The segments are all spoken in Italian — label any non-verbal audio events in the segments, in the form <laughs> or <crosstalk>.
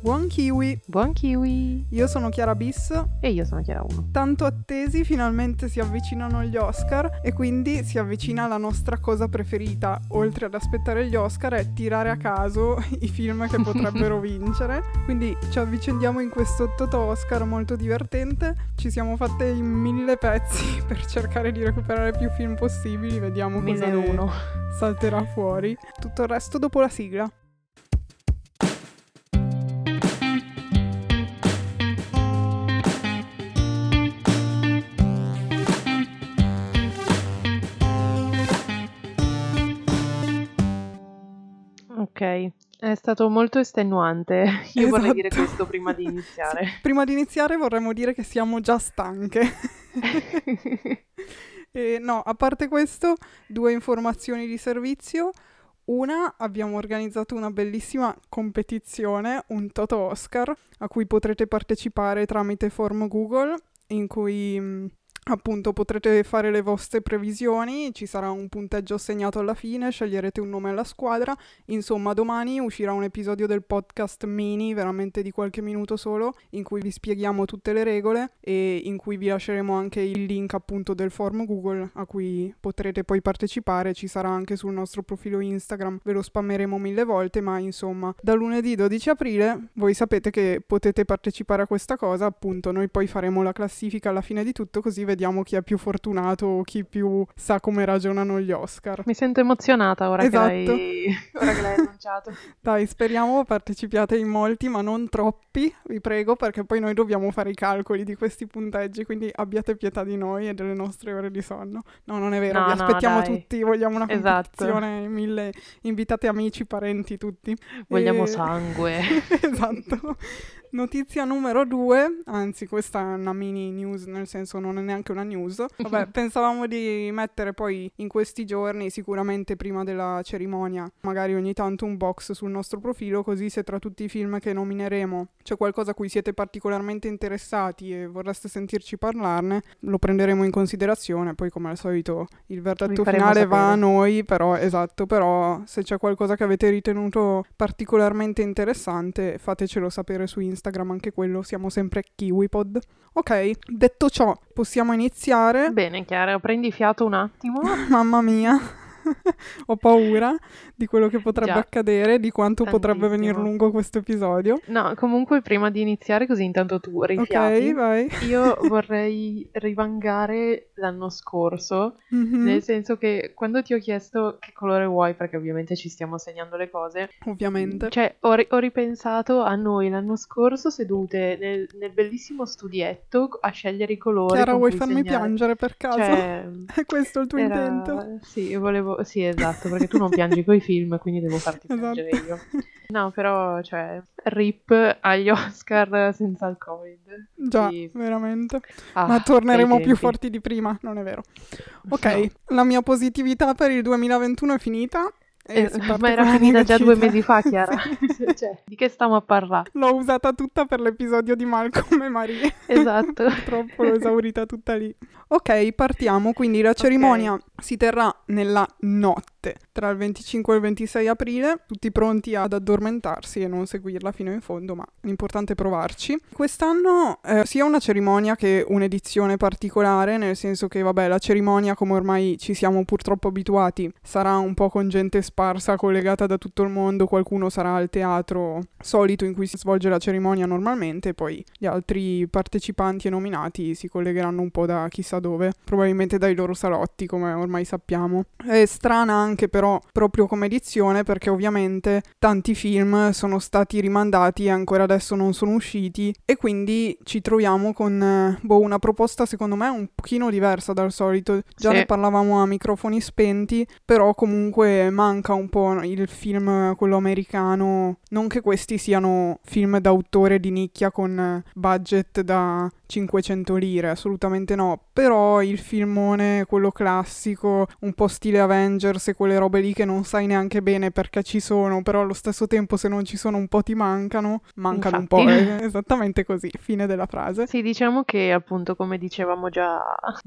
Buon kiwi! Buon kiwi! Io sono Chiara Bis. E io sono Chiara 1. Tanto attesi, finalmente si avvicinano gli Oscar e quindi si avvicina la nostra cosa preferita, oltre ad aspettare gli Oscar, è tirare a caso <laughs> i film che potrebbero <laughs> vincere. Quindi ci avviciniamo in questo Toto Oscar molto divertente. Ci siamo fatte in mille pezzi <laughs> per cercare di recuperare più film possibili, vediamo cosa ne salterà fuori. Tutto il resto dopo la sigla. Ok, è stato molto estenuante. <laughs> Io esatto. vorrei dire questo prima di <laughs> iniziare. Sì, prima di iniziare vorremmo dire che siamo già stanche. <laughs> e, no, a parte questo, due informazioni di servizio. Una, abbiamo organizzato una bellissima competizione, un Toto Oscar, a cui potrete partecipare tramite form Google, in cui mm, appunto potrete fare le vostre previsioni, ci sarà un punteggio assegnato alla fine, sceglierete un nome alla squadra, insomma domani uscirà un episodio del podcast mini, veramente di qualche minuto solo, in cui vi spieghiamo tutte le regole e in cui vi lasceremo anche il link appunto del forum Google a cui potrete poi partecipare, ci sarà anche sul nostro profilo Instagram, ve lo spammeremo mille volte, ma insomma da lunedì 12 aprile voi sapete che potete partecipare a questa cosa, appunto noi poi faremo la classifica alla fine di tutto così vediamo vediamo chi è più fortunato o chi più sa come ragionano gli Oscar. Mi sento emozionata ora, esatto. che, l'hai... <laughs> ora che l'hai annunciato. Dai, speriamo partecipiate in molti, ma non troppi, vi prego, perché poi noi dobbiamo fare i calcoli di questi punteggi, quindi abbiate pietà di noi e delle nostre ore di sonno. No, non è vero, no, vi aspettiamo no, tutti, vogliamo una esatto. competizione, esatto. mille, invitate amici, parenti, tutti. Vogliamo e... sangue. <laughs> esatto. <laughs> Notizia numero due, anzi questa è una mini news, nel senso non è neanche una news. Vabbè, pensavamo di mettere poi in questi giorni, sicuramente prima della cerimonia, magari ogni tanto un box sul nostro profilo, così se tra tutti i film che nomineremo c'è qualcosa a cui siete particolarmente interessati e vorreste sentirci parlarne, lo prenderemo in considerazione. Poi come al solito il verdetto finale sapere. va a noi, però esatto, però se c'è qualcosa che avete ritenuto particolarmente interessante, fatecelo sapere su Instagram Instagram anche quello, siamo sempre KiwiPod. Ok, detto ciò, possiamo iniziare. Bene, Chiara, prendi fiato un attimo. <laughs> Mamma mia. <laughs> Ho paura di quello che potrebbe Già. accadere, di quanto Tantissimo. potrebbe venire lungo questo episodio. No, comunque prima di iniziare, così intanto tu rifiati. Ok, vai. Io <laughs> vorrei rivangare l'anno scorso, mm-hmm. nel senso che quando ti ho chiesto che colore vuoi, perché ovviamente ci stiamo segnando le cose. Ovviamente. Cioè, ho, ri- ho ripensato a noi l'anno scorso sedute nel, nel, bellissimo studietto a scegliere i colori. Chiara, vuoi farmi segnare. piangere per caso? Cioè, <laughs> È questo il tuo era... intento? Sì, volevo sì, esatto, perché tu non piangi coi film, quindi devo farti <laughs> esatto. piangere io. No, però, cioè, rip agli Oscar senza il Covid. Già, sì. veramente. Ah, Ma torneremo più forti di prima, non è vero. Ok, no. la mia positività per il 2021 è finita eh, ma era finita già due mesi fa, Chiara. <laughs> <laughs> cioè, di che stiamo a parlare? L'ho usata tutta per l'episodio di Malcolm e Marie. Esatto. Purtroppo l'ho esaurita tutta lì. Ok, partiamo. Quindi la cerimonia okay. Si terrà nella notte tra il 25 e il 26 aprile, tutti pronti ad addormentarsi e non seguirla fino in fondo, ma l'importante è provarci. Quest'anno eh, sia una cerimonia che un'edizione particolare, nel senso che, vabbè, la cerimonia, come ormai ci siamo purtroppo abituati, sarà un po' con gente sparsa, collegata da tutto il mondo, qualcuno sarà al teatro solito in cui si svolge la cerimonia normalmente, poi gli altri partecipanti e nominati si collegheranno un po' da chissà dove, probabilmente dai loro salotti, come ormai sappiamo. È strana anche però proprio come edizione perché ovviamente tanti film sono stati rimandati e ancora adesso non sono usciti e quindi ci troviamo con eh, boh, una proposta secondo me un pochino diversa dal solito. Già sì. ne parlavamo a microfoni spenti, però comunque manca un po' il film quello americano, non che questi siano film d'autore di nicchia con budget da 500 lire, assolutamente no, però il filmone, quello classico, un po' stile Avengers e quelle robe lì che non sai neanche bene perché ci sono, però allo stesso tempo se non ci sono un po' ti mancano, mancano Infatti. un po', eh, esattamente così, fine della frase. Sì, diciamo che appunto come dicevamo già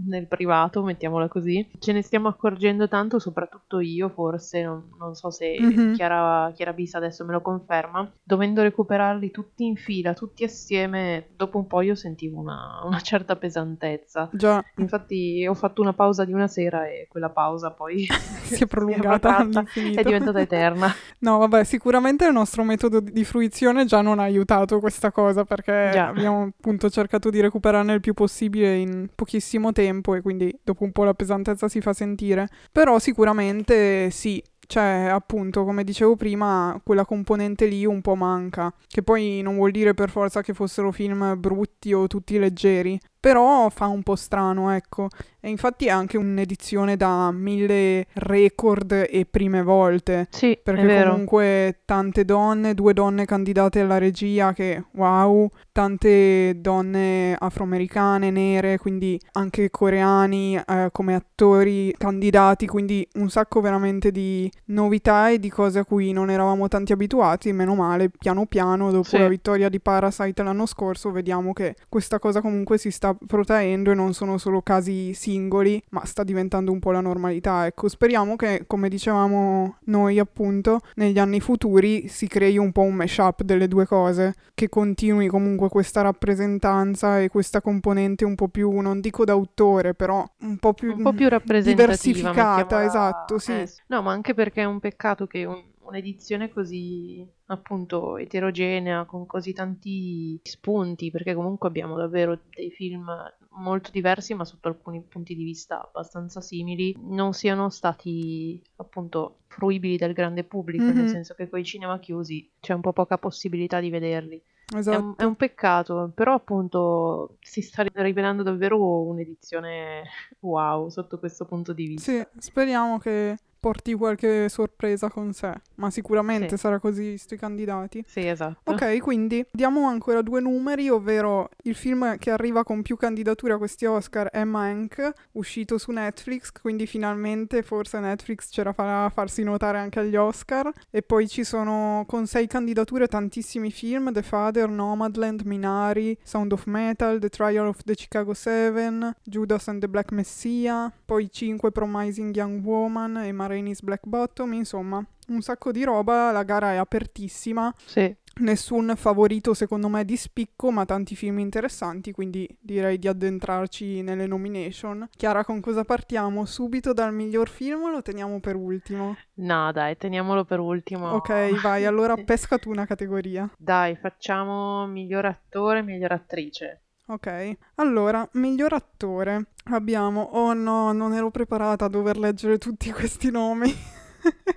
nel privato, mettiamola così, ce ne stiamo accorgendo tanto, soprattutto io forse, non, non so se Mhm. Chiara, Chiara Bisa adesso me lo conferma, dovendo recuperarli tutti in fila, tutti assieme, dopo un po' io sentivo una, una certa pesantezza. Già, Infatti ho fatto una pausa di una sera e quella pausa poi <laughs> si è <laughs> prolungata protratta, all'infinito. è diventata eterna. <laughs> No, vabbè, sicuramente il nostro metodo di di fruizione già non ha aiutato questa cosa perché Già. abbiamo appunto cercato di recuperarne il più possibile in pochissimo tempo e quindi dopo un po' la pesantezza si fa sentire. Però sicuramente sì, cioè appunto come dicevo prima quella componente lì un po' manca, che poi non vuol dire per forza che fossero film brutti o tutti leggeri, però fa un po' strano, ecco. E infatti è anche un'edizione da mille record e prime volte. Sì, Perché comunque tante donne, due donne candidate alla regia che wow, tante donne afroamericane, nere, quindi anche coreani eh, come attori candidati, quindi un sacco veramente di novità e di cose a cui non eravamo tanti abituati, meno male, piano piano, dopo Sì. la vittoria di Parasite l'anno scorso, vediamo che questa cosa comunque si sta protraendo e non sono solo casi singoli, ma sta diventando un po' la normalità. Ecco, speriamo che, come dicevamo noi appunto, negli anni futuri si crei un po' un mashup delle due cose, che continui comunque questa rappresentanza e questa componente un po' più, non dico d'autore, però un po' più, un po' più diversificata, mettiamola- esatto, sì. eh, No, ma anche perché è un peccato che un- un'edizione così appunto eterogenea, con così tanti spunti, perché comunque abbiamo davvero dei film molto diversi, ma sotto alcuni punti di vista abbastanza simili, non siano stati appunto fruibili dal grande pubblico, Mhm. nel senso che con i cinema chiusi c'è un po' poca possibilità di vederli. È un, Esatto. è un peccato, però appunto si sta rivelando davvero un'edizione <laughs> wow sotto questo punto di vista. Sì, speriamo che porti qualche sorpresa con sé, ma sicuramente Sì. sarà così visto i candidati. Sì, esatto. Ok, quindi diamo ancora due numeri, ovvero il film che arriva con più candidature a questi Oscar è Mank, uscito su Netflix, quindi finalmente forse Netflix ce la farà a farsi notare anche agli Oscar. E poi ci sono con sei candidature tantissimi film, The Father, Nomadland, Minari, Sound of Metal, The Trial of the Chicago Seven, Judas and the Black Messiah, poi cinque Promising Young Woman e Ma Rainey's Black Bottom, insomma un sacco di roba, la gara è apertissima. Sì. Nessun favorito secondo me di spicco, ma tanti film interessanti, quindi direi di addentrarci nelle nomination. Chiara, con cosa partiamo? Subito dal miglior film o lo teniamo per ultimo? No, dai, teniamolo per ultimo. Ok, vai, allora <laughs> pesca tu una categoria. Dai, facciamo miglior attore, miglior attrice. Ok, allora, miglior attore. Abbiamo, oh no, non ero preparata a dover leggere tutti <laughs> questi nomi.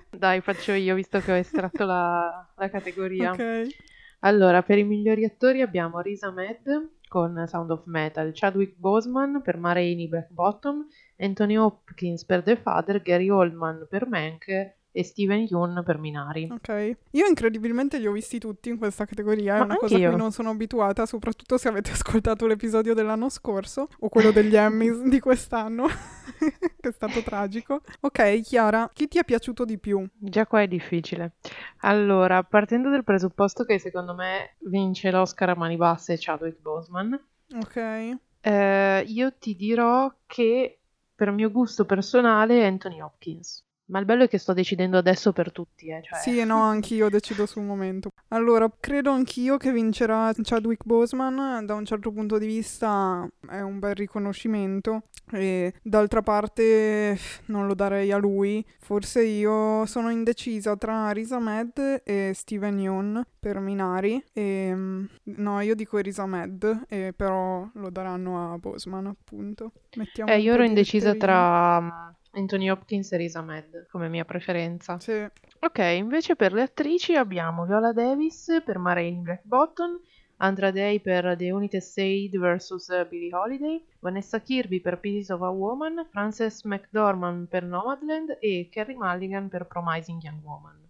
Dai, faccio io, visto che ho estratto la, la categoria. ok, Allora, per i migliori attori abbiamo Riz Ahmed con Sound of Metal, Chadwick Boseman per Ma Rainey Black Bottom, Anthony Hopkins per The Father, Gary Oldman per Mank e Steven Yeun per Minari. ok. Io incredibilmente li ho visti tutti in questa categoria, è Ma una cosa a cui non sono abituata, soprattutto se avete <laughs> ascoltato l'episodio dell'anno scorso o quello degli Emmys di quest'anno, <laughs> che è stato tragico. Ok, Chiara, chi ti è piaciuto di più? Già qua è difficile. Allora, partendo dal presupposto che secondo me vince l'Oscar a mani basse Chadwick Boseman, Ok, eh, io ti dirò che per mio gusto personale è Anthony Hopkins. Ma il bello è che sto decidendo adesso per tutti, eh, cioè... sì no, anch'io decido sul momento. Allora, credo anch'io che vincerà Chadwick Boseman, da un certo punto di vista è un bel riconoscimento e d'altra parte non lo darei a lui. Forse io sono indecisa tra Riz Ahmed e Steven Yeun per Minari e no, io dico Riz Ahmed e però lo daranno a Boseman, appunto. Mettiamo Eh, io ero indecisa tra Anthony Hopkins e Riz Ahmed come mia preferenza. Sì. Ok, invece per le attrici abbiamo Viola Davis per Ma Rainey Black Bottom, Andra Day per The United States vs Billie Holiday, Vanessa Kirby per Pieces of a Woman, Frances McDormand per Nomadland e Carrie Mulligan per Promising Young Woman.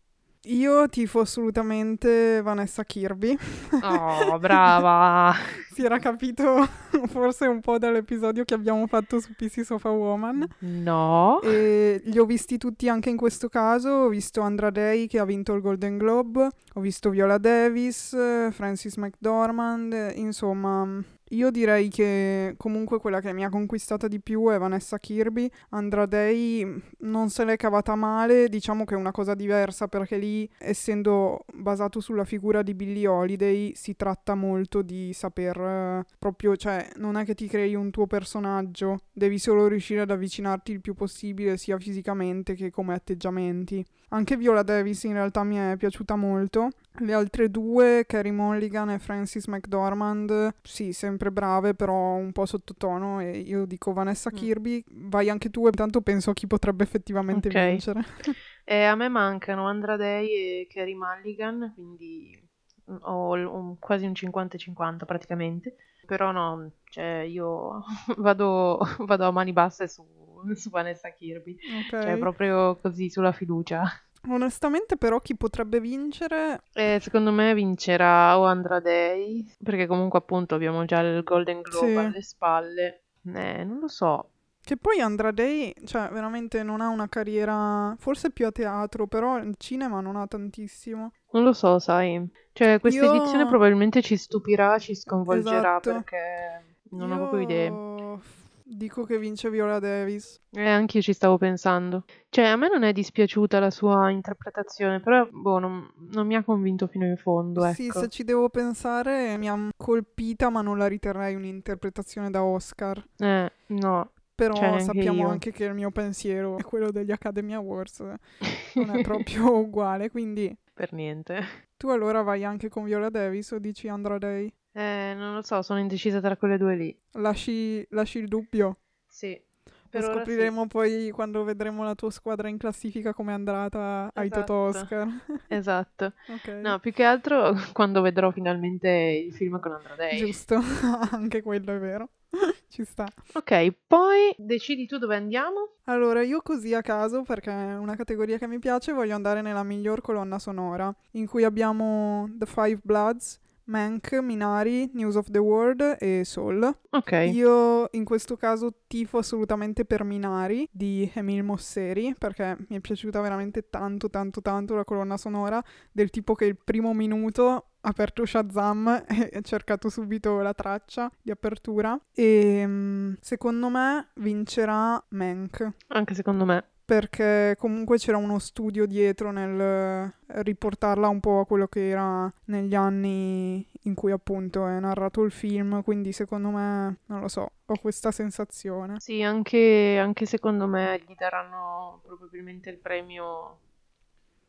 Io tifo assolutamente Vanessa Kirby. Oh, brava! <laughs> si era capito <laughs> forse un po' dall'episodio che abbiamo fatto su PC Sofa Woman. No. E li ho visti tutti anche in questo caso. Ho visto Andra Day che ha vinto il Golden Globe. Ho visto Viola Davis, Francis McDormand. Insomma, io direi che comunque quella che mi ha conquistata di più è Vanessa Kirby. Andra Day non se l'è cavata male, diciamo che è una cosa diversa perché lì, essendo basato sulla figura di Billie Holiday, si tratta molto di saper eh, proprio, cioè, non è che ti crei un tuo personaggio, devi solo riuscire ad avvicinarti il più possibile, sia fisicamente che come atteggiamenti. Anche Viola Davis in realtà mi è piaciuta molto. Le altre due, Carrie Mulligan e Francis McDormand, sì, sempre brave, però un po' sottotono. E io dico Vanessa mm. Kirby, vai anche tu, e intanto penso a chi potrebbe effettivamente okay. vincere. <laughs> E a me mancano Andra Day e Carrie Mulligan, quindi ho un, quasi un 50-50 praticamente. Però no, cioè io <laughs> vado, <laughs> vado a mani basse su, su Vanessa Kirby. Okay. Cioè proprio così sulla fiducia. Onestamente, però, chi potrebbe vincere? Eh, secondo me vincerà o Andra Day, perché comunque, appunto, abbiamo già il Golden Globe sì. alle spalle. Eh, non lo so. Che poi Andra Day, cioè, veramente non ha una carriera, forse più a teatro, però il cinema non ha tantissimo. Non lo so, sai. Cioè, questa Io... edizione probabilmente ci stupirà, ci sconvolgerà, esatto. perché non Io... ho proprio idee. Dico che vince Viola Davis. Eh, anche io ci stavo pensando. Cioè, a me non è dispiaciuta la sua interpretazione, però, boh, non, non mi ha convinto fino in fondo, ecco. Sì, se ci devo pensare, mi ha colpita, ma non la riterrei un'interpretazione da Oscar. Eh, no. Però cioè, sappiamo io. anche che il mio pensiero è quello degli Academy Awards. non è <laughs> proprio uguale, quindi... Per niente. Tu allora vai anche con Viola Davis o dici Andra Day? Eh, non lo so, sono indecisa tra quelle due lì. Lasci, lasci il dubbio? Sì. Lo scopriremo sì. poi quando vedremo la tua squadra in classifica come è andata ai esatto. Toto Oscar. esatto. <laughs> Okay. No, più che altro <laughs> quando vedrò finalmente il film con Andra Day. Giusto, <laughs> anche quello è vero. Ci sta. Ok, poi decidi tu dove andiamo? Allora, io così a caso, perché è una categoria che mi piace, voglio andare nella miglior colonna sonora, in cui abbiamo The Five Bloods, Mank, Minari, News of the World e Soul. Ok. Io in questo caso tifo assolutamente per Minari di Emil Mosseri perché mi è piaciuta veramente tanto tanto tanto la colonna sonora del tipo che il primo minuto aperto Shazam <laughs> e cercato subito la traccia di apertura e mm, secondo me vincerà Mank. Anche secondo me perché comunque c'era uno studio dietro nel riportarla un po' a quello che era negli anni in cui appunto è narrato il film, quindi secondo me, non lo so, ho questa sensazione. Sì, anche, anche secondo me gli daranno probabilmente il premio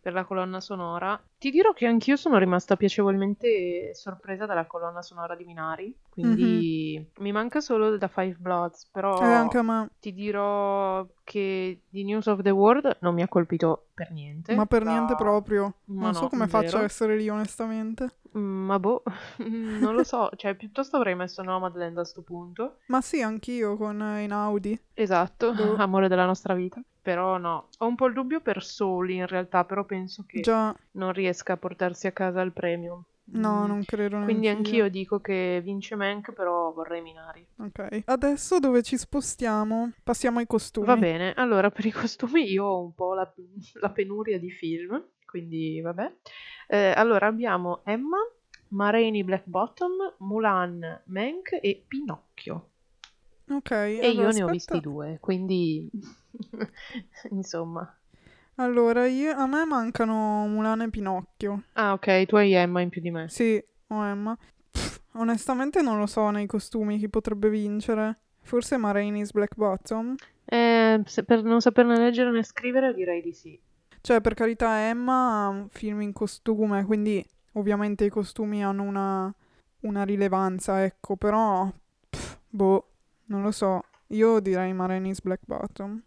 per la colonna sonora. Ti dirò che anch'io sono rimasta piacevolmente sorpresa dalla colonna sonora di Minari, quindi mm-hmm. mi manca solo da Five Bloods, però eh, ti dirò che di News of the World non mi ha colpito per niente. Ma per da... niente proprio. Ma non no, so come faccio a essere lì onestamente. Mm, ma boh, <laughs> non lo so, cioè piuttosto avrei messo Nomadland a sto punto. Ma sì, anch'io con uh, in Audi. Esatto, boh. <laughs> amore della nostra vita. Però no, ho un po' il dubbio per Soli in realtà, però penso che Già. Non riesca a portarsi a casa il premio. No, mm. non credo Quindi anch'io dico che vince Mank, però vorrei Minari. Ok. Adesso dove ci spostiamo? Passiamo ai costumi. Va bene, allora per i costumi io ho un po' la, la penuria di film, quindi vabbè. Eh, allora abbiamo Emma, Marini Black Bottom, Mulan, Mank e Pinocchio. Ok. E allora, io ne aspetta. ho visti due, quindi <laughs> insomma. Allora, io, a me mancano Mulan e Pinocchio. Ah, ok, tu hai Emma in più di me. Sì, ho Emma. Pff, onestamente non lo so nei costumi chi potrebbe vincere. Forse Marainis Black Bottom? Eh, per non saperne leggere né scrivere direi di sì. Cioè, per carità, Emma ha un film in costume, quindi ovviamente i costumi hanno una, una rilevanza, ecco, però, pff, boh, non lo so. Io direi Marainis Black Bottom.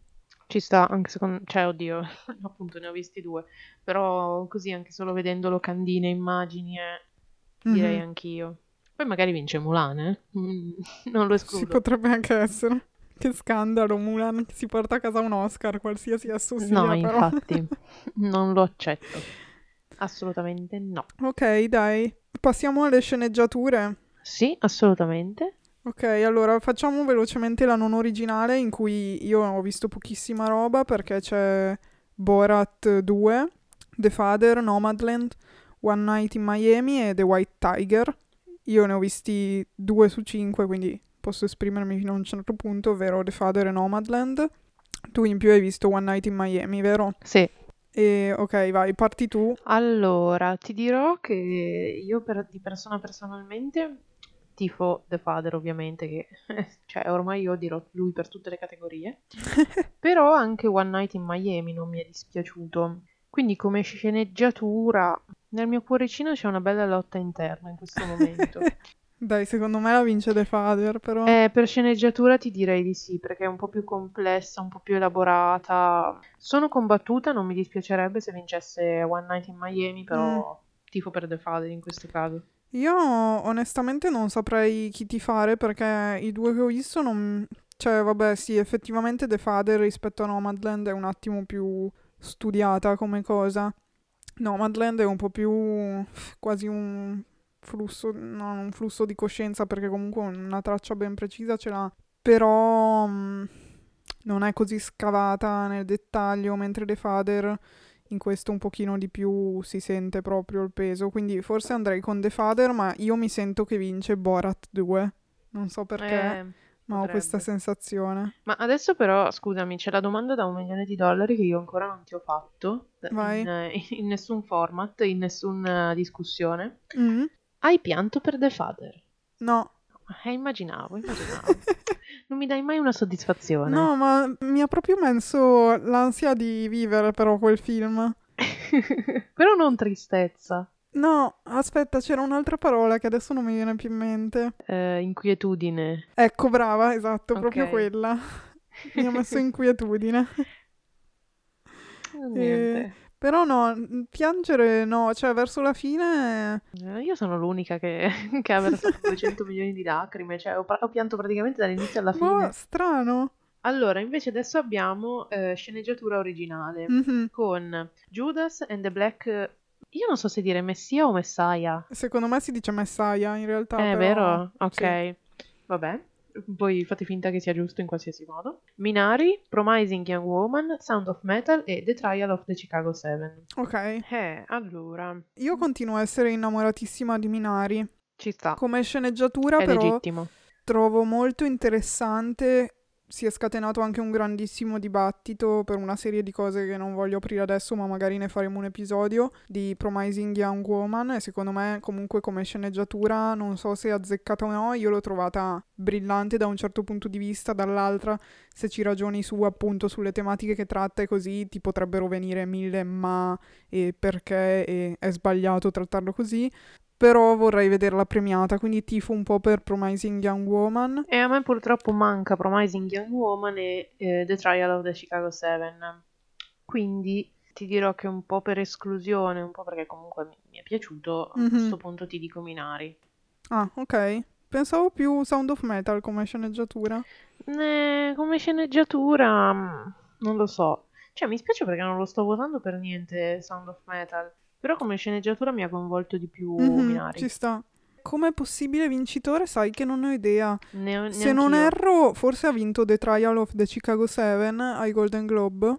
Ci sta, anche secondo... Cioè, oddio, <laughs> appunto ne ho visti due. Però così, anche solo vedendo locandine, immagini, eh, direi mm-hmm. anch'io. Poi magari vince Mulan, eh? Mm, <laughs> non lo escludo. Si potrebbe anche essere. Che scandalo, Mulan si porta a casa un Oscar, qualsiasi esso sia, No, però. infatti, <laughs> non lo accetto. Assolutamente no. Ok, dai. Passiamo alle sceneggiature. Sì, assolutamente. Ok, allora facciamo velocemente la non originale in cui io ho visto pochissima roba perché c'è Borat 2, The Father, Nomadland, One Night in Miami e The White Tiger. Io ne ho visti 2 su 5, quindi posso esprimermi fino a un certo punto, ovvero The Father e Nomadland. Tu in più hai visto One Night in Miami, vero? Sì. E ok, vai, parti tu. Allora, ti dirò che io per- di persona personalmente tifo The Father ovviamente, che <laughs> cioè ormai io dirò lui per tutte le categorie, <laughs> però anche One Night in Miami non mi è dispiaciuto. Quindi come sceneggiatura, nel mio cuoricino c'è una bella lotta interna in questo momento. <laughs> Dai, secondo me la vince The Father, però... Eh, per sceneggiatura ti direi di sì, perché è un po' più complessa, un po' più elaborata. Sono combattuta, non mi dispiacerebbe se vincesse One Night in Miami, però tifo per The Father in questo caso. Io onestamente non saprei chi ti fare perché i due che ho visto non... Cioè, vabbè, sì, effettivamente The Father rispetto a Nomadland è un attimo più studiata come cosa. Nomadland è un po' più quasi un flusso, non un flusso di coscienza perché comunque una traccia ben precisa ce l'ha, però mh, non è così scavata nel dettaglio, mentre The Father in questo un pochino di più si sente proprio il peso, quindi forse andrei con The Father, ma io mi sento che vince Borat 2. Non so perché, Eh, ma ho questa sensazione. Ma adesso però, scusami, c'è la domanda da un milione di dollari che io ancora non ti ho fatto, in, eh, in nessun format, in nessuna discussione. Mm? Hai pianto per The Father? No. Eh, immaginavo, immaginavo. <laughs> Non mi dai mai una soddisfazione. No, ma mi ha proprio messo l'ansia di vivere però quel film. <laughs> Però non tristezza, No, aspetta, c'era un'altra parola che adesso non mi viene più in mente. eh, inquietudine. Ecco, brava, esatto, proprio Ok. quella. <laughs> Mi ha messo inquietudine. <laughs> Eh, Niente. Però no, piangere no, cioè verso la fine... Eh, Io sono l'unica che, <laughs> che ha versato 200 milioni di lacrime, cioè ho, ho pianto praticamente dall'inizio alla fine. strano. Allora, invece adesso abbiamo eh, sceneggiatura originale Mhm. con Judas and the Black... Io non so se dire Messia o Messiah. Secondo me si dice Messiah in realtà. È però- vero? Ok. sì. Vabbè. Poi fate finta che sia giusto in qualsiasi modo. Minari, Promising Young Woman, Sound of Metal e The Trial of the Chicago 7. Ok. Eh, allora, Io continuo a essere innamoratissima di Minari. ci sta. Come sceneggiatura È però legittimo. trovo molto interessante. Si è scatenato anche un grandissimo dibattito per una serie di cose che non voglio aprire adesso, ma magari ne faremo un episodio di Promising Young Woman. E secondo me, comunque, come sceneggiatura, non so se è azzeccata o no, io l'ho trovata brillante da un certo punto di vista, dall'altra, se ci ragioni su appunto sulle tematiche che tratta e così, ti potrebbero venire mille ma e perché e è sbagliato trattarlo così. Però vorrei vederla premiata, quindi tifo un po' per Promising Young Woman. E a me purtroppo manca Promising Young Woman e eh, The Trial of the Chicago 7. Quindi ti dirò che un po' per esclusione, un po' perché comunque mi, è piaciuto, a Mhm. questo punto ti dico Minari. Ah, ok. Pensavo più Sound of Metal come sceneggiatura. Eh, come sceneggiatura, mm, non lo so. Cioè, mi spiace perché non lo sto votando per niente Sound of Metal. Però come sceneggiatura mi ha coinvolto di più Mhm, Minari. ci sta. Come possibile vincitore, sai che non ho idea. Ne ho- Se non erro, forse ha vinto The Trial of the Chicago 7 ai Golden Globe.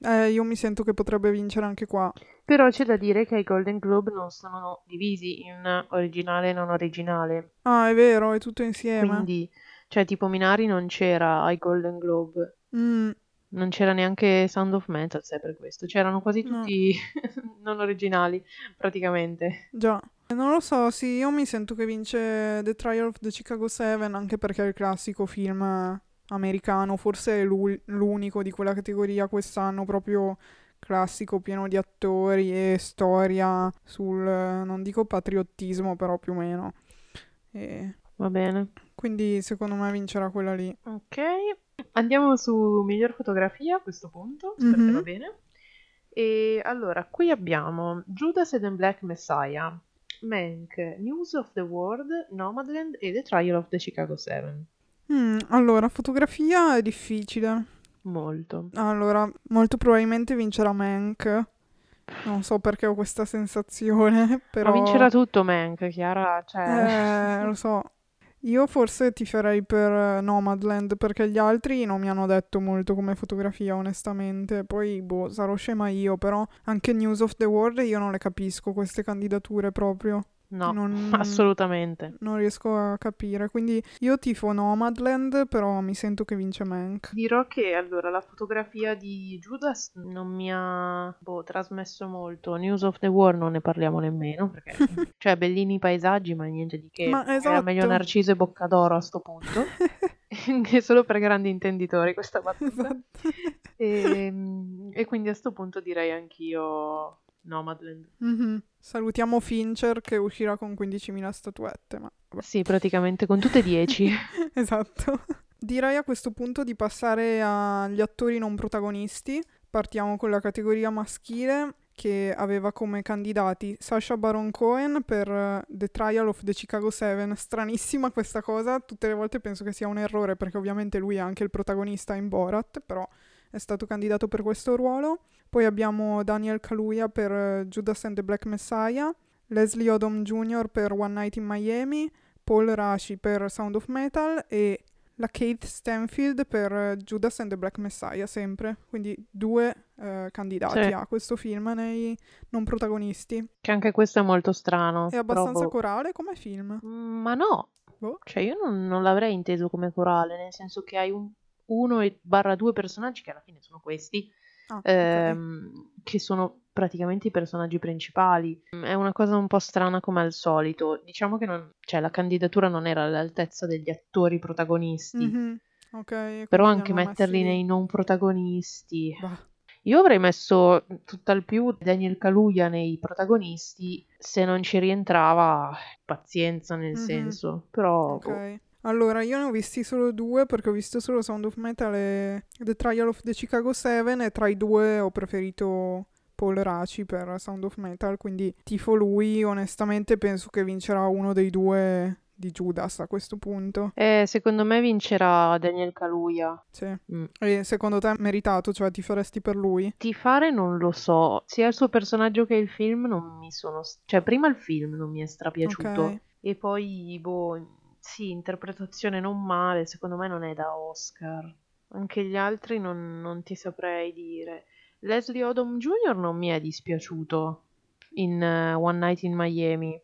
Eh, io mi sento che potrebbe vincere anche qua. Però c'è da dire che i Golden Globe non sono divisi in originale e non originale. Ah, è vero, è tutto insieme. Quindi, cioè, tipo Minari non c'era ai Golden Globe. Mm, Non c'era neanche Sound of Metal, è per questo. C'erano quasi No. tutti <laughs> non originali, praticamente. già. Non lo so, sì, io mi sento che vince The Trial of the Chicago 7 anche perché è il classico film americano, forse è l'u- l'unico di quella categoria quest'anno proprio classico, pieno di attori e storia sul, non dico patriottismo, però più o meno. E Va bene. quindi secondo me vincerà quella lì. Ok. Andiamo su miglior fotografia a questo punto, se per te Mhm. va bene. E allora, qui abbiamo Judas and the Black Messiah, Mank, News of the World, Nomadland e The Trial of the Chicago 7. Mm, allora, fotografia è difficile. Molto. Allora, molto probabilmente vincerà Mank. Non so perché ho questa sensazione, <laughs> però... Ma vincerà tutto Mank, Chiara, cioè... Eh, lo so. Io forse ti farei per Nomadland perché gli altri non mi hanno detto molto come fotografia, onestamente. Poi, boh, sarò scema io, però anche News of the World io non le capisco queste candidature proprio. No, Non- <laughs> assolutamente. Non riesco a capire. Quindi io tifo Nomadland, però mi sento che vince Mank. Dirò che allora la fotografia di Judas non mi ha boh, trasmesso molto. News of the War non ne parliamo nemmeno perché <laughs> cioè bellini paesaggi, ma niente di che. Ma Era esatto. meglio Narciso e Boccadoro a sto punto. <laughs> che solo per grandi intenditori questa battuta. Esatto. E, e quindi a sto punto direi anch'io Nomadland. Mhm. Salutiamo Fincher che uscirà con 15.000 statuette, ma. Sì, praticamente con tutte e dieci. <laughs> Esatto. Direi a questo punto di passare agli attori non protagonisti. Partiamo con la categoria maschile che aveva come candidati Sacha Baron Cohen per eh, The Trial of the Chicago 7. Stranissima questa cosa, tutte le volte penso che sia un errore perché ovviamente lui è anche il protagonista in Borat, però è stato candidato per questo ruolo. Poi abbiamo Daniel Kaluuya per eh, Judas and the Black Messiah, Leslie Odom Jr. per One Night in Miami, Paul Rashi per Sound of Metal e la Kate Stanfield per eh, Judas and the Black Messiah, sempre. Quindi due eh, candidati Sì. a questo film nei non protagonisti. Che anche questo è molto strano. È abbastanza boh. corale come film. Mm, Ma no, Boh. cioè io non, non l'avrei inteso come corale, nel senso che hai un, uno e barra due personaggi che alla fine sono questi, ok. ehm, che sono praticamente i personaggi principali. Mm, È una cosa un po' strana come al solito. Diciamo che non, cioè, la candidatura non era all'altezza degli attori protagonisti, Mhm. Ok, e però anche metterli messi- nei non protagonisti. Bah. Io avrei messo tutt'al più Daniel Kaluuya nei protagonisti, se non ci rientrava, pazienza nel Mhm. senso, però boh. Allora, io ne ho visti solo due perché ho visto solo Sound of Metal e The Trial of the Chicago 7 e tra i due ho preferito Paul Raci per Sound of Metal, quindi tifo lui, onestamente penso che vincerà uno dei due di Judas a questo punto. Eh, secondo me vincerà Daniel Kaluuya. Sì. Mm. E secondo te è meritato, cioè ti faresti per lui? Tifare non lo so, sia il suo personaggio che il film non mi sono... cioè prima il film non mi è strapiaciuto Ok. e poi, boh, sì, interpretazione non male, secondo me non è da Oscar. Anche gli altri non, non ti saprei dire. Leslie Odom Jr. non mi è dispiaciuto in eh, One Night in Miami.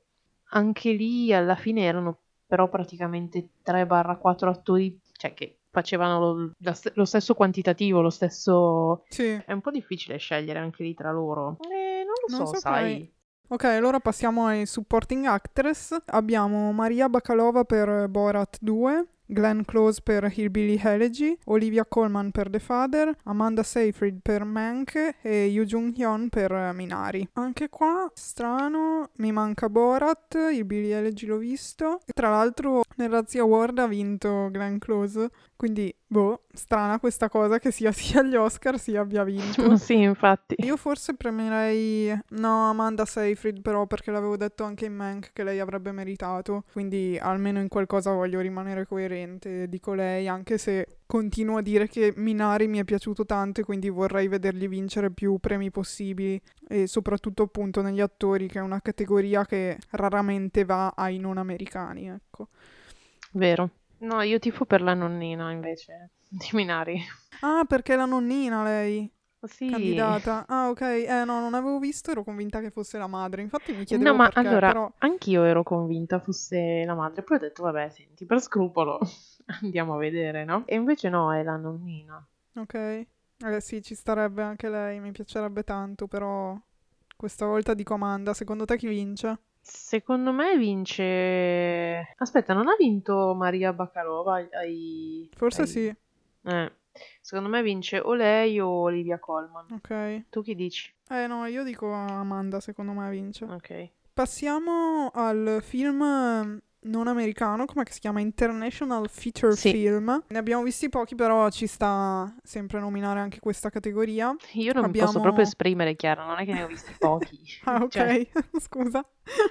Anche lì alla fine erano però praticamente 3-4 attori, cioè che facevano lo, lo stesso quantitativo, lo stesso... Sì. È un po' difficile scegliere anche lì tra loro. Eh, non lo Non so, saprei. sai. Ok, allora passiamo ai supporting actress. Abbiamo Maria Bakalova per Borat 2, Glenn Close per Hillbilly Elegy, Olivia Colman per The Father, Amanda Seyfried per Mank e Yoo Jung-hyun per Minari. Anche qua, strano, mi manca Borat, Hillbilly Elegy l'ho visto. E tra l'altro nel Razzie Award ha vinto Glenn Close, quindi boh, strana questa cosa che sia <laughs> sia agli Oscar sia abbia vinto. <laughs> sì, infatti. Io forse premierei no Amanda Seyfried però perché l'avevo detto anche in Mank che lei avrebbe meritato quindi almeno in qualcosa voglio rimanere coerente dico lei anche se continuo a dire che Minari mi è piaciuto tanto e quindi vorrei vedergli vincere più premi possibili e soprattutto appunto negli attori che è una categoria che raramente va ai non americani ecco Vero. No, io tifo per la nonnina invece <laughs> di Minari. ah perché è la nonnina lei Sì. candidata ah ok eh no non avevo visto ero convinta che fosse la madre infatti mi chiedevo No, ma perché allora, però anch'io ero convinta fosse la madre, poi ho detto, vabbè, senti, per scrupolo <laughs> andiamo a vedere, no? E invece no, è la nonnina. Ok, eh sì, ci starebbe anche lei, mi piacerebbe tanto, però questa volta dico Amanda, secondo te chi vince? Secondo me vince... Aspetta, non ha vinto Maria Bakalova ai... Forse ai- sì, Eh, secondo me vince o lei o Olivia Colman. ok. Tu chi dici? Eh no, io dico Amanda, secondo me vince. Ok. Passiamo al film non americano, come si chiama? International Feature Sì. Film. Ne abbiamo visti pochi, però ci sta sempre a nominare anche questa categoria. Io non Abbiamo- posso proprio esprimere, Chiara, non è che ne ho visti <laughs> pochi. Ah, ok, Cioè, <laughs> scusa.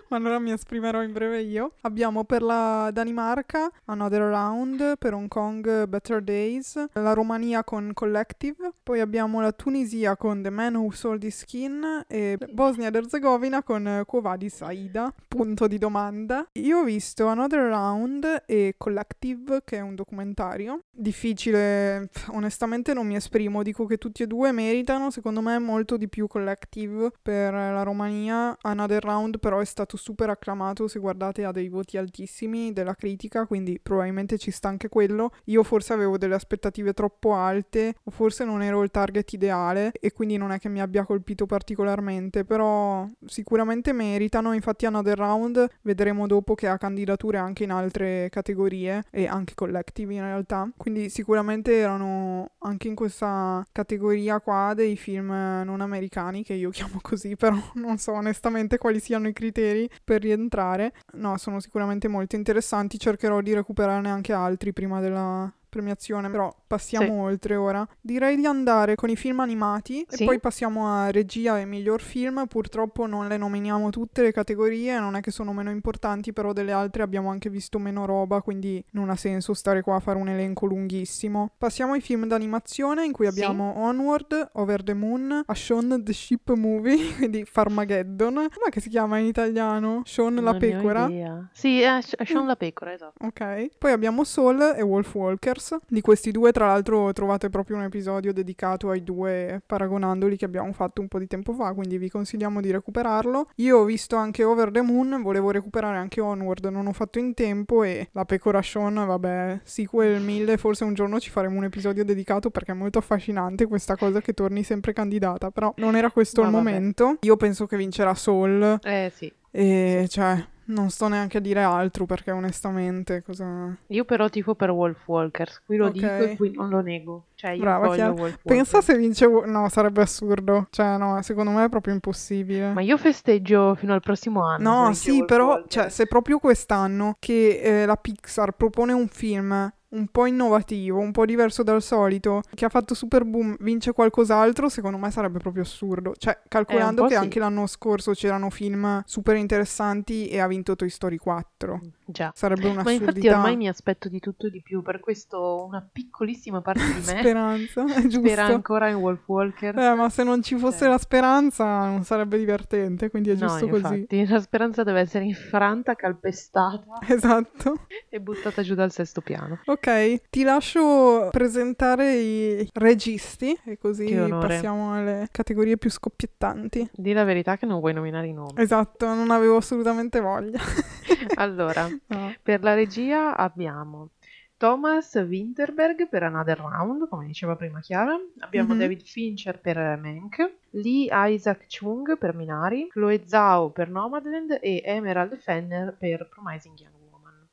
allora mi esprimerò in breve io. Abbiamo per la Danimarca Another Round, per Hong Kong Better Days, la Romania con Collective, poi abbiamo la Tunisia con The Man Who Sold His Skin e Bosnia ed Erzegovina con Quo Vadis Aida. Punto di domanda. Io ho visto Another Round e Collective, che è un documentario. Difficile, onestamente non mi esprimo, dico che tutti e due meritano, secondo me molto di più Collective per la Romania. Another Round però è stato super acclamato, se guardate ha dei voti altissimi della critica, quindi probabilmente ci sta anche quello. Io forse avevo delle aspettative troppo alte o forse non ero il target ideale e quindi non è che mi abbia colpito particolarmente, però sicuramente meritano, infatti Another Round vedremo dopo che ha candidature anche in altre categorie e anche collective in realtà, quindi sicuramente erano anche in questa categoria qua dei film non americani che io <laughs> chiamo così, però non so onestamente quali siano i criteri per rientrare. No, sono sicuramente molto interessanti, cercherò di recuperarne anche altri prima della premiazione, però passiamo Sì. oltre ora. Direi di andare con i film animati Sì. e poi passiamo a regia e miglior film. Purtroppo non le nominiamo tutte le categorie, non è che sono meno importanti, però delle altre abbiamo anche visto meno roba, quindi non ha senso stare qua a fare un elenco lunghissimo. Passiamo ai film d'animazione in cui Sì. abbiamo Onward, Over the Moon, A Shaun the Ship Movie, <laughs> quindi Farmageddon. Com'è che si chiama in italiano? Shaun la non pecora? Sì, è Sh- Sean la pecora, esatto. Ok. Poi abbiamo Soul e Wolf Walkers. Di questi due, tra l'altro, trovate proprio un episodio dedicato ai due, paragonandoli, che abbiamo fatto un po' di tempo fa, quindi vi consigliamo di recuperarlo. Io ho visto anche Over the Moon, volevo recuperare anche Onward, non ho fatto in tempo e la pecora Sean, vabbè, sequel 1000, forse un giorno ci faremo un episodio dedicato perché è molto affascinante questa cosa che torni sempre candidata, però non era questo Ma il vabbè. momento. Io penso che vincerà Soul Eh sì. e cioè... Non sto neanche a dire altro perché onestamente cosa... Io però tifo per Wolf Walkers, qui lo Ok. dico e qui non lo nego. Cioè io Brava, voglio. Wolf Pensa se vince... No, sarebbe assurdo. Cioè, no, secondo me è proprio impossibile. Ma io festeggio fino al prossimo anno. No, sì, Wolf però, Walkers. cioè, se proprio quest'anno che eh, la Pixar propone un film un po' innovativo, un po' diverso dal solito, che ha fatto super boom, vince qualcos'altro, secondo me sarebbe proprio assurdo. Cioè, calcolando po' che sì. anche l'anno scorso c'erano film super interessanti e ha vinto Toy Story 4. Già. Sarebbe Ma infatti ormai mi aspetto di tutto e di più, per questo una piccolissima parte di <laughs> me Speranza, è giusto. spera ancora in Wolf Walkers. Eh, ma se non ci fosse Cioè. la speranza non sarebbe divertente, quindi è No, giusto così. infatti, la speranza deve essere infranta, calpestata <laughs> Esatto. e buttata giù dal sesto piano. Ok, ti lascio presentare i registi e così passiamo alle categorie più scoppiettanti. Di la verità che non vuoi nominare i nomi. Esatto, non avevo assolutamente voglia. <laughs> Allora, No. per la regia abbiamo Thomas Winterberg per Another Round, come diceva prima Chiara. Abbiamo Mhm. David Fincher per Mank, Lee Isaac Chung per Minari, Chloe Zhao per Nomadland e Emerald Fenner per Promising Young Woman.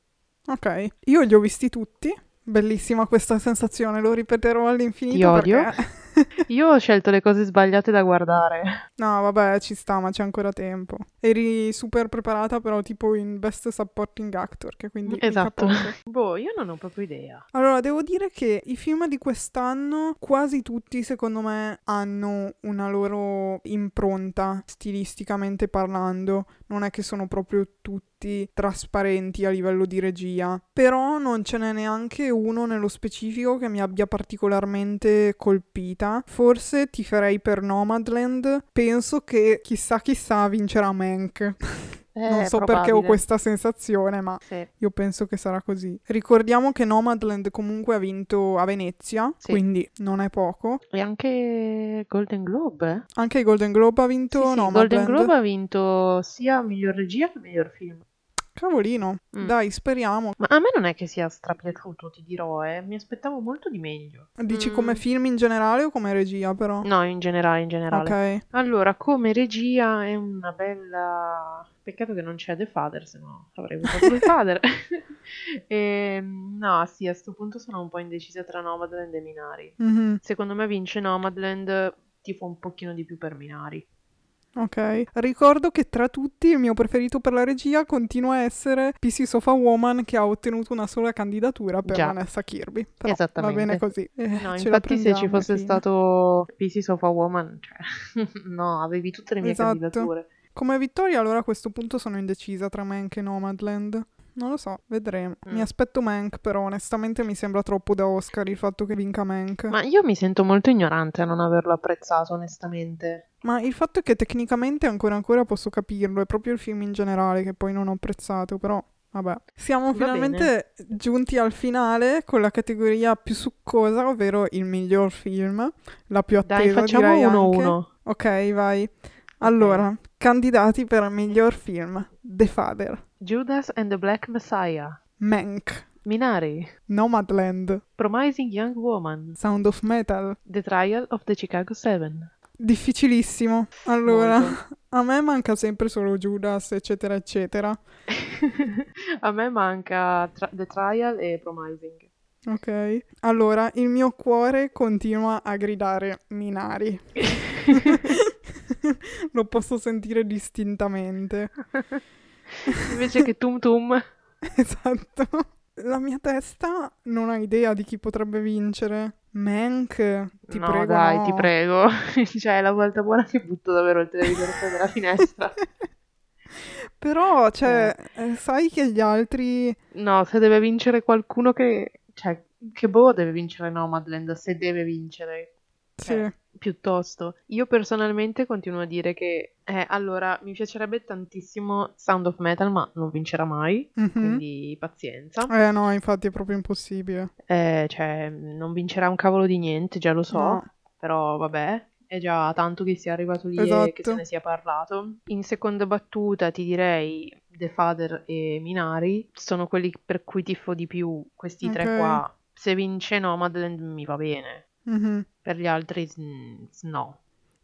Ok, io li ho visti tutti. Bellissima questa sensazione, lo ripeterò all'infinito Ti odio. perché... Io ho scelto le cose sbagliate da guardare. No, vabbè, ci sta, ma c'è ancora tempo. Eri super preparata, però tipo in Best Supporting Actor, che quindi Esatto. Boh, io non ho proprio idea. Allora, devo dire che i film di quest'anno, quasi tutti, secondo me, hanno una loro impronta, stilisticamente parlando. Non è che sono proprio tutti trasparenti a livello di regia. Però non ce n'è neanche uno nello specifico che mi abbia particolarmente colpita. Forse ti farei per Nomadland. Penso che chissà chissà vincerà Mank. <laughs> non Eh, so perché ho probabile. questa sensazione, ma Sì. io penso che sarà così. Ricordiamo che Nomadland comunque ha vinto a Venezia, Sì. quindi non è poco. E anche Golden Globe, eh? Anche Golden Globe ha vinto sì, Nomadland. Golden Globe ha vinto sia miglior regia che miglior film. Cavolino. Mm. Dai, speriamo. Ma a me non è che sia strapiaciuto, ti dirò, eh. Mi aspettavo molto di meglio. Dici Mm. come film in generale o come regia, però? No, in generale, in generale. Ok. Allora, come regia è una bella... Peccato che non c'è The Father, se no avrei votato The Father. Ehm, no, sì, a sto punto sono un po' indecisa tra Nomadland e Minari. Mhm. Secondo me vince Nomadland, tifo un pochino di più per Minari. Ok. Ricordo che tra tutti il mio preferito per la regia continua a essere Pieces of a Woman che ha ottenuto una sola candidatura per Già. Vanessa Kirby. Però Esattamente. va bene così. Eh, No, infatti se ci fosse fine. stato Pieces of a Woman, cioè, <laughs> no, avevi tutte le mie Esatto. candidature. Come vittoria allora a questo punto sono indecisa tra Mank e Nomadland. Non lo so, vedremo. Mi Mm. aspetto Mank, però onestamente mi sembra troppo da Oscar il fatto che vinca Mank. Ma io mi sento molto ignorante a non averlo apprezzato, onestamente. Ma il fatto è che tecnicamente ancora ancora posso capirlo, è proprio il film in generale che poi non ho apprezzato, però vabbè. Siamo Va finalmente giunti al finale con la categoria più succosa, ovvero il miglior film, la più attesa Dai, facciamo direi anche. 1-1. Ok, vai. Allora, candidati per miglior film. The Father, Judas and the Black Messiah. Mank, Minari. Nomadland, Promising Young Woman. Sound of Metal. The Trial of the Chicago Seven. Difficilissimo. Allora, Molto. <laughs> a me manca sempre solo Judas, eccetera, eccetera. <laughs> a me manca tra- The Trial e Promising. Ok. Allora, il mio cuore continua a gridare Minari. <laughs> Lo posso sentire distintamente. Invece che Tum Tum. Esatto. La mia testa non ha idea di chi potrebbe vincere. Mank, ti no, prego. dai, no. ti prego. <laughs> cioè, è la volta buona che butto davvero il televisore dalla finestra. <laughs> Però, cioè, eh, sai che gli altri... No, se deve vincere qualcuno che... Cioè, che boh deve vincere Nomadland, se deve vincere. Sì. Cioè, piuttosto. Io personalmente continuo a dire che... Eh, allora, mi piacerebbe tantissimo Sound of Metal, ma non vincerà mai. Mhm. Quindi pazienza. Eh no, infatti è proprio impossibile. Eh, cioè, non vincerà un cavolo di niente, già lo so. No. Però vabbè, è già tanto che sia arrivato lì e Esatto. che se ne sia parlato. In seconda battuta ti direi The Father e Minari sono quelli per cui tifo di più questi tre Ok. qua. Se vince Nomadland mi va bene, Mhm. per gli altri mm, no.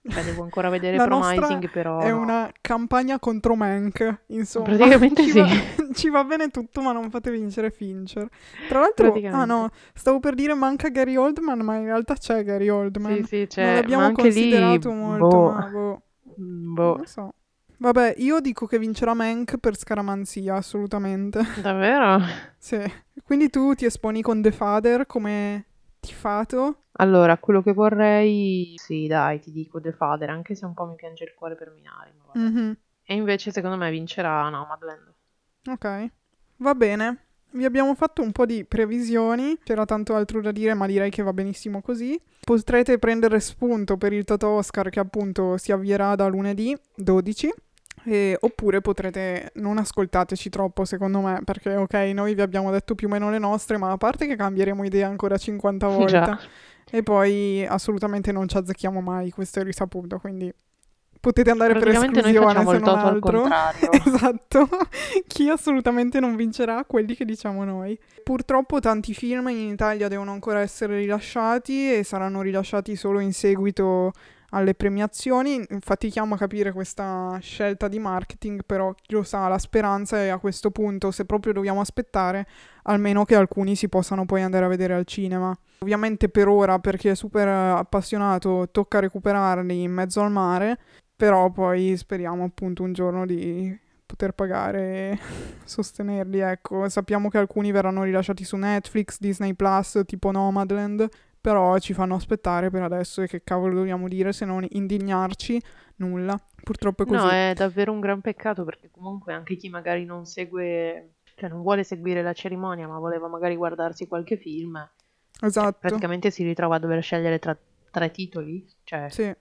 Cioè devo ancora <laughs> vedere La Promising però È no. una campagna contro Mank, insomma. Praticamente <laughs> ci sì. Va, <laughs> ci va bene tutto, ma non fate vincere Fincher. Tra l'altro, ah no, stavo per dire manca Gary Oldman, ma in realtà c'è Gary Oldman. Sì, sì, non cioè, l'abbiamo ma anche lì, considerato molto, boh, ma boh, mm, boh. non so. Vabbè, io dico che vincerà Mank per scaramanzia, assolutamente. Davvero? Sì. Quindi tu ti esponi con The Father come tifato. Allora, quello che vorrei, sì, dai, ti dico The Father, anche se un po' mi piange il cuore per Minari. Mhm. E invece secondo me vincerà Nomadland. Ok, va bene. Vi abbiamo fatto un po' di previsioni, c'era tanto altro da dire, ma direi che va benissimo così. Potrete prendere spunto per il Toto Oscar che appunto si avvierà da lunedì 12. E- oppure potrete non ascoltateci troppo secondo me perché ok noi vi abbiamo detto più o meno le nostre ma a parte che cambieremo idea ancora 50 <laughs> volte Già. e poi assolutamente non ci azzecchiamo mai questo è risaputo quindi potete andare per esclusione se non altro. <laughs> Esatto, chi assolutamente non vincerà? Quelli che diciamo noi. Purtroppo tanti film in Italia devono ancora essere rilasciati e saranno rilasciati solo in seguito alle premiazioni. Fatichiamo a capire questa scelta di marketing, però chi lo sa, la speranza è a questo punto, se proprio dobbiamo aspettare, almeno che alcuni si possano poi andare a vedere al cinema. Ovviamente per ora, per chi è super appassionato, tocca recuperarli in mezzo al mare, però poi speriamo appunto un giorno di poter pagare e <laughs> sostenerli, ecco. Sappiamo che alcuni verranno rilasciati su Netflix, Disney Plus, tipo Nomadland, però ci fanno aspettare per adesso e che cavolo dobbiamo dire se non indignarci? Nulla. Purtroppo è così. No, è davvero un gran peccato perché comunque anche chi magari non segue, cioè non vuole seguire la cerimonia, ma voleva magari guardarsi qualche film, cioè, Esatto. praticamente si ritrova a dover scegliere tra tre titoli. Cioè, Sì.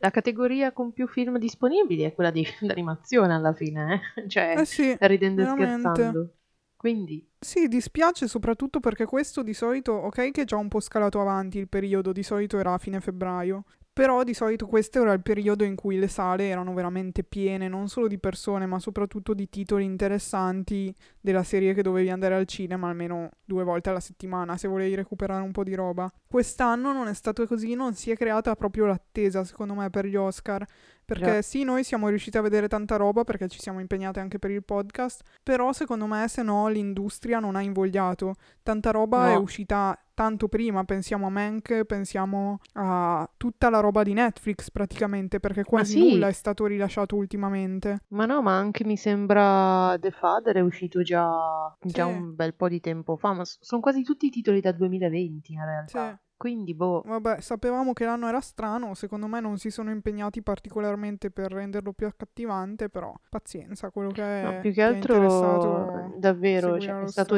la categoria con più film disponibili è quella di <laughs> d'animazione alla fine, eh? <laughs> Cioè, Eh sì, ridendo e veramente. scherzando. Quindi, Sì, dispiace soprattutto perché questo di solito, ok che è già un po' scalato avanti il periodo, di solito era a fine febbraio, però di solito questo era il periodo in cui le sale erano veramente piene, non solo di persone, ma soprattutto di titoli interessanti della serie che dovevi andare al cinema almeno due volte alla settimana se volevi recuperare un po' di roba. Quest'anno non è stato così, non si è creata proprio l'attesa secondo me per gli Oscar. Perché Già. sì, noi siamo riusciti a vedere tanta roba perché ci siamo impegnati anche per il podcast, però secondo me se no l'industria non ha invogliato. Tanta roba No. è uscita tanto prima, pensiamo a Mank, pensiamo a tutta la roba di Netflix praticamente, perché quasi sì. nulla è stato rilasciato ultimamente. Ma no, ma anche mi sembra The Father è uscito già, già Sì. un bel po' di tempo fa, ma sono quasi tutti i titoli da 2020 in realtà. Sì. Quindi, boh, Vabbè, sapevamo che l'anno era strano, secondo me non si sono impegnati particolarmente per renderlo più accattivante, però pazienza, quello che è, no, più che chi è altro davvero, cioè, è stato,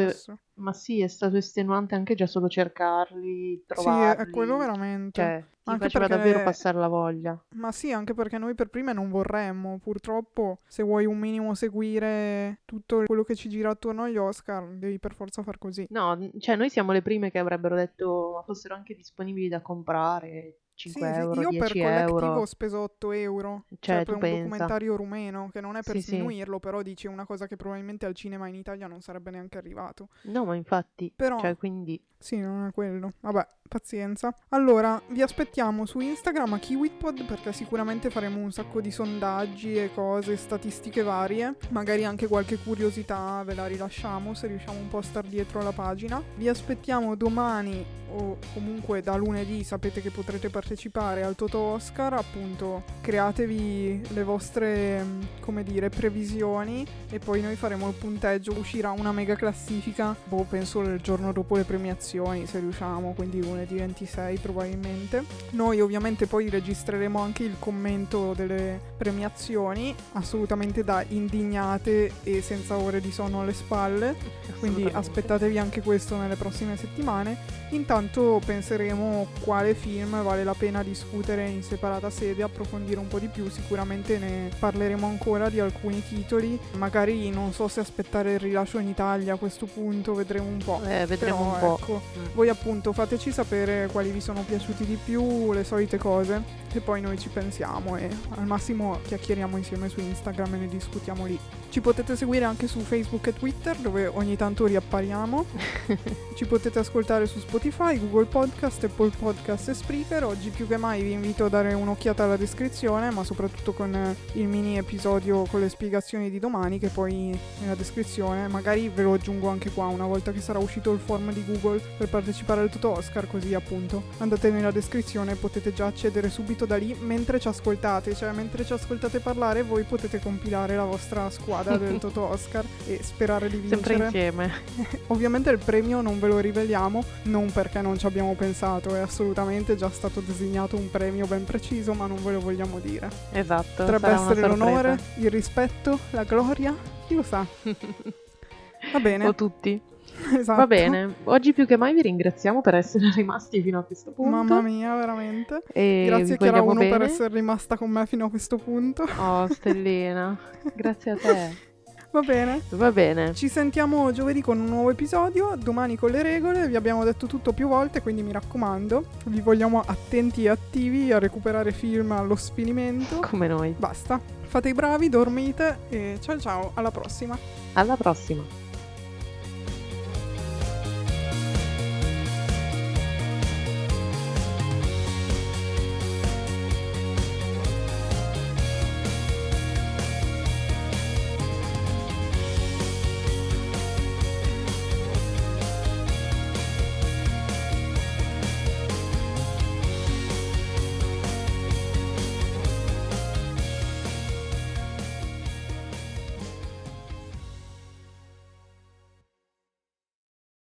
ma sì, è stato estenuante anche già solo cercarli, Sì, è, trovarli, è quello veramente. cioè, ti Anche faceva perché- davvero passare la voglia. Ma sì, anche perché noi per prime non vorremmo. Purtroppo, se vuoi un minimo seguire tutto quello che ci gira attorno agli Oscar, devi per forza far così. No, cioè noi siamo le prime che avrebbero detto, ma fossero anche disponibili da comprare, Sì, 5 sì, euro, io per 10 collettivo euro. ho speso 8 euro. Cioè, Cioè, per un pensa. documentario rumeno, che non è per Sì, sì. sminuirlo, però dice una cosa che probabilmente al cinema in Italia non sarebbe neanche arrivato. No, ma infatti, Però- cioè, quindi Sì, non è quello. Vabbè, pazienza. Allora, vi aspettiamo su Instagram a KiwiPod perché sicuramente faremo un sacco di sondaggi e cose, statistiche varie. Magari anche qualche curiosità ve la rilasciamo se riusciamo un po' a star dietro alla pagina. Vi aspettiamo domani o comunque da lunedì sapete che potrete partecipare al Toto Oscar. Appunto, createvi le vostre, come dire, previsioni e poi noi faremo il punteggio. Uscirà una mega classifica, boh, penso il giorno dopo le premiazioni, se riusciamo, quindi lunedì 26 probabilmente. Noi ovviamente poi registreremo anche il commento delle premiazioni, assolutamente da indignate e senza ore di sonno alle spalle. Quindi aspettatevi anche questo nelle prossime settimane. Intanto penseremo quale film vale la pena discutere in separata sede, approfondire un po' di più, sicuramente ne parleremo ancora di alcuni titoli, magari non so se aspettare il rilascio in Italia a questo punto, vedremo un po'. Eh, vedremo Però, un po'. ecco, Mm. voi appunto fateci sapere quali vi sono piaciuti di più, le solite cose, e poi noi ci pensiamo e al massimo chiacchieriamo insieme su Instagram e ne discutiamo lì. Ci potete seguire anche su Facebook e Twitter dove ogni tanto riappariamo. <laughs> Ci potete ascoltare su Spotify, Google Podcast, Apple Podcast e Spreaker. Oggi più che mai vi invito a dare un'occhiata alla descrizione, ma soprattutto con eh, il mini episodio con le spiegazioni di domani che poi nella descrizione, magari ve lo aggiungo anche qua una volta che sarà uscito il form di Google per partecipare al Toto Oscar, così appunto andate nella descrizione e potete già accedere subito da lì mentre ci ascoltate, cioè mentre ci ascoltate parlare voi potete compilare la vostra squadra del <laughs> Toto Oscar e sperare di vincere. Sempre insieme. <laughs> Ovviamente il premio non ve lo riveliamo, non perché non ci abbiamo pensato, è assolutamente già stato designato un premio ben preciso, ma non ve lo vogliamo dire. Esatto. Potrebbe essere l'onore, il rispetto, la gloria, chi lo sa. <laughs> Va bene, o tutti. <laughs> esatto. Va bene. Oggi più che mai vi ringraziamo per essere <laughs> rimasti fino a questo punto. Mamma mia, veramente. E Grazie Chiara vogliamo 1 per essere rimasta con me fino a questo punto. Oh, Stellina. <laughs> Grazie a te. Va bene. Va bene. Ci sentiamo giovedì con un nuovo episodio, domani con le regole, vi abbiamo detto tutto più volte, quindi mi raccomando, vi vogliamo attenti e attivi a recuperare film allo sfinimento. Come noi. Basta, fate i bravi, dormite e ciao ciao, alla prossima. Alla prossima.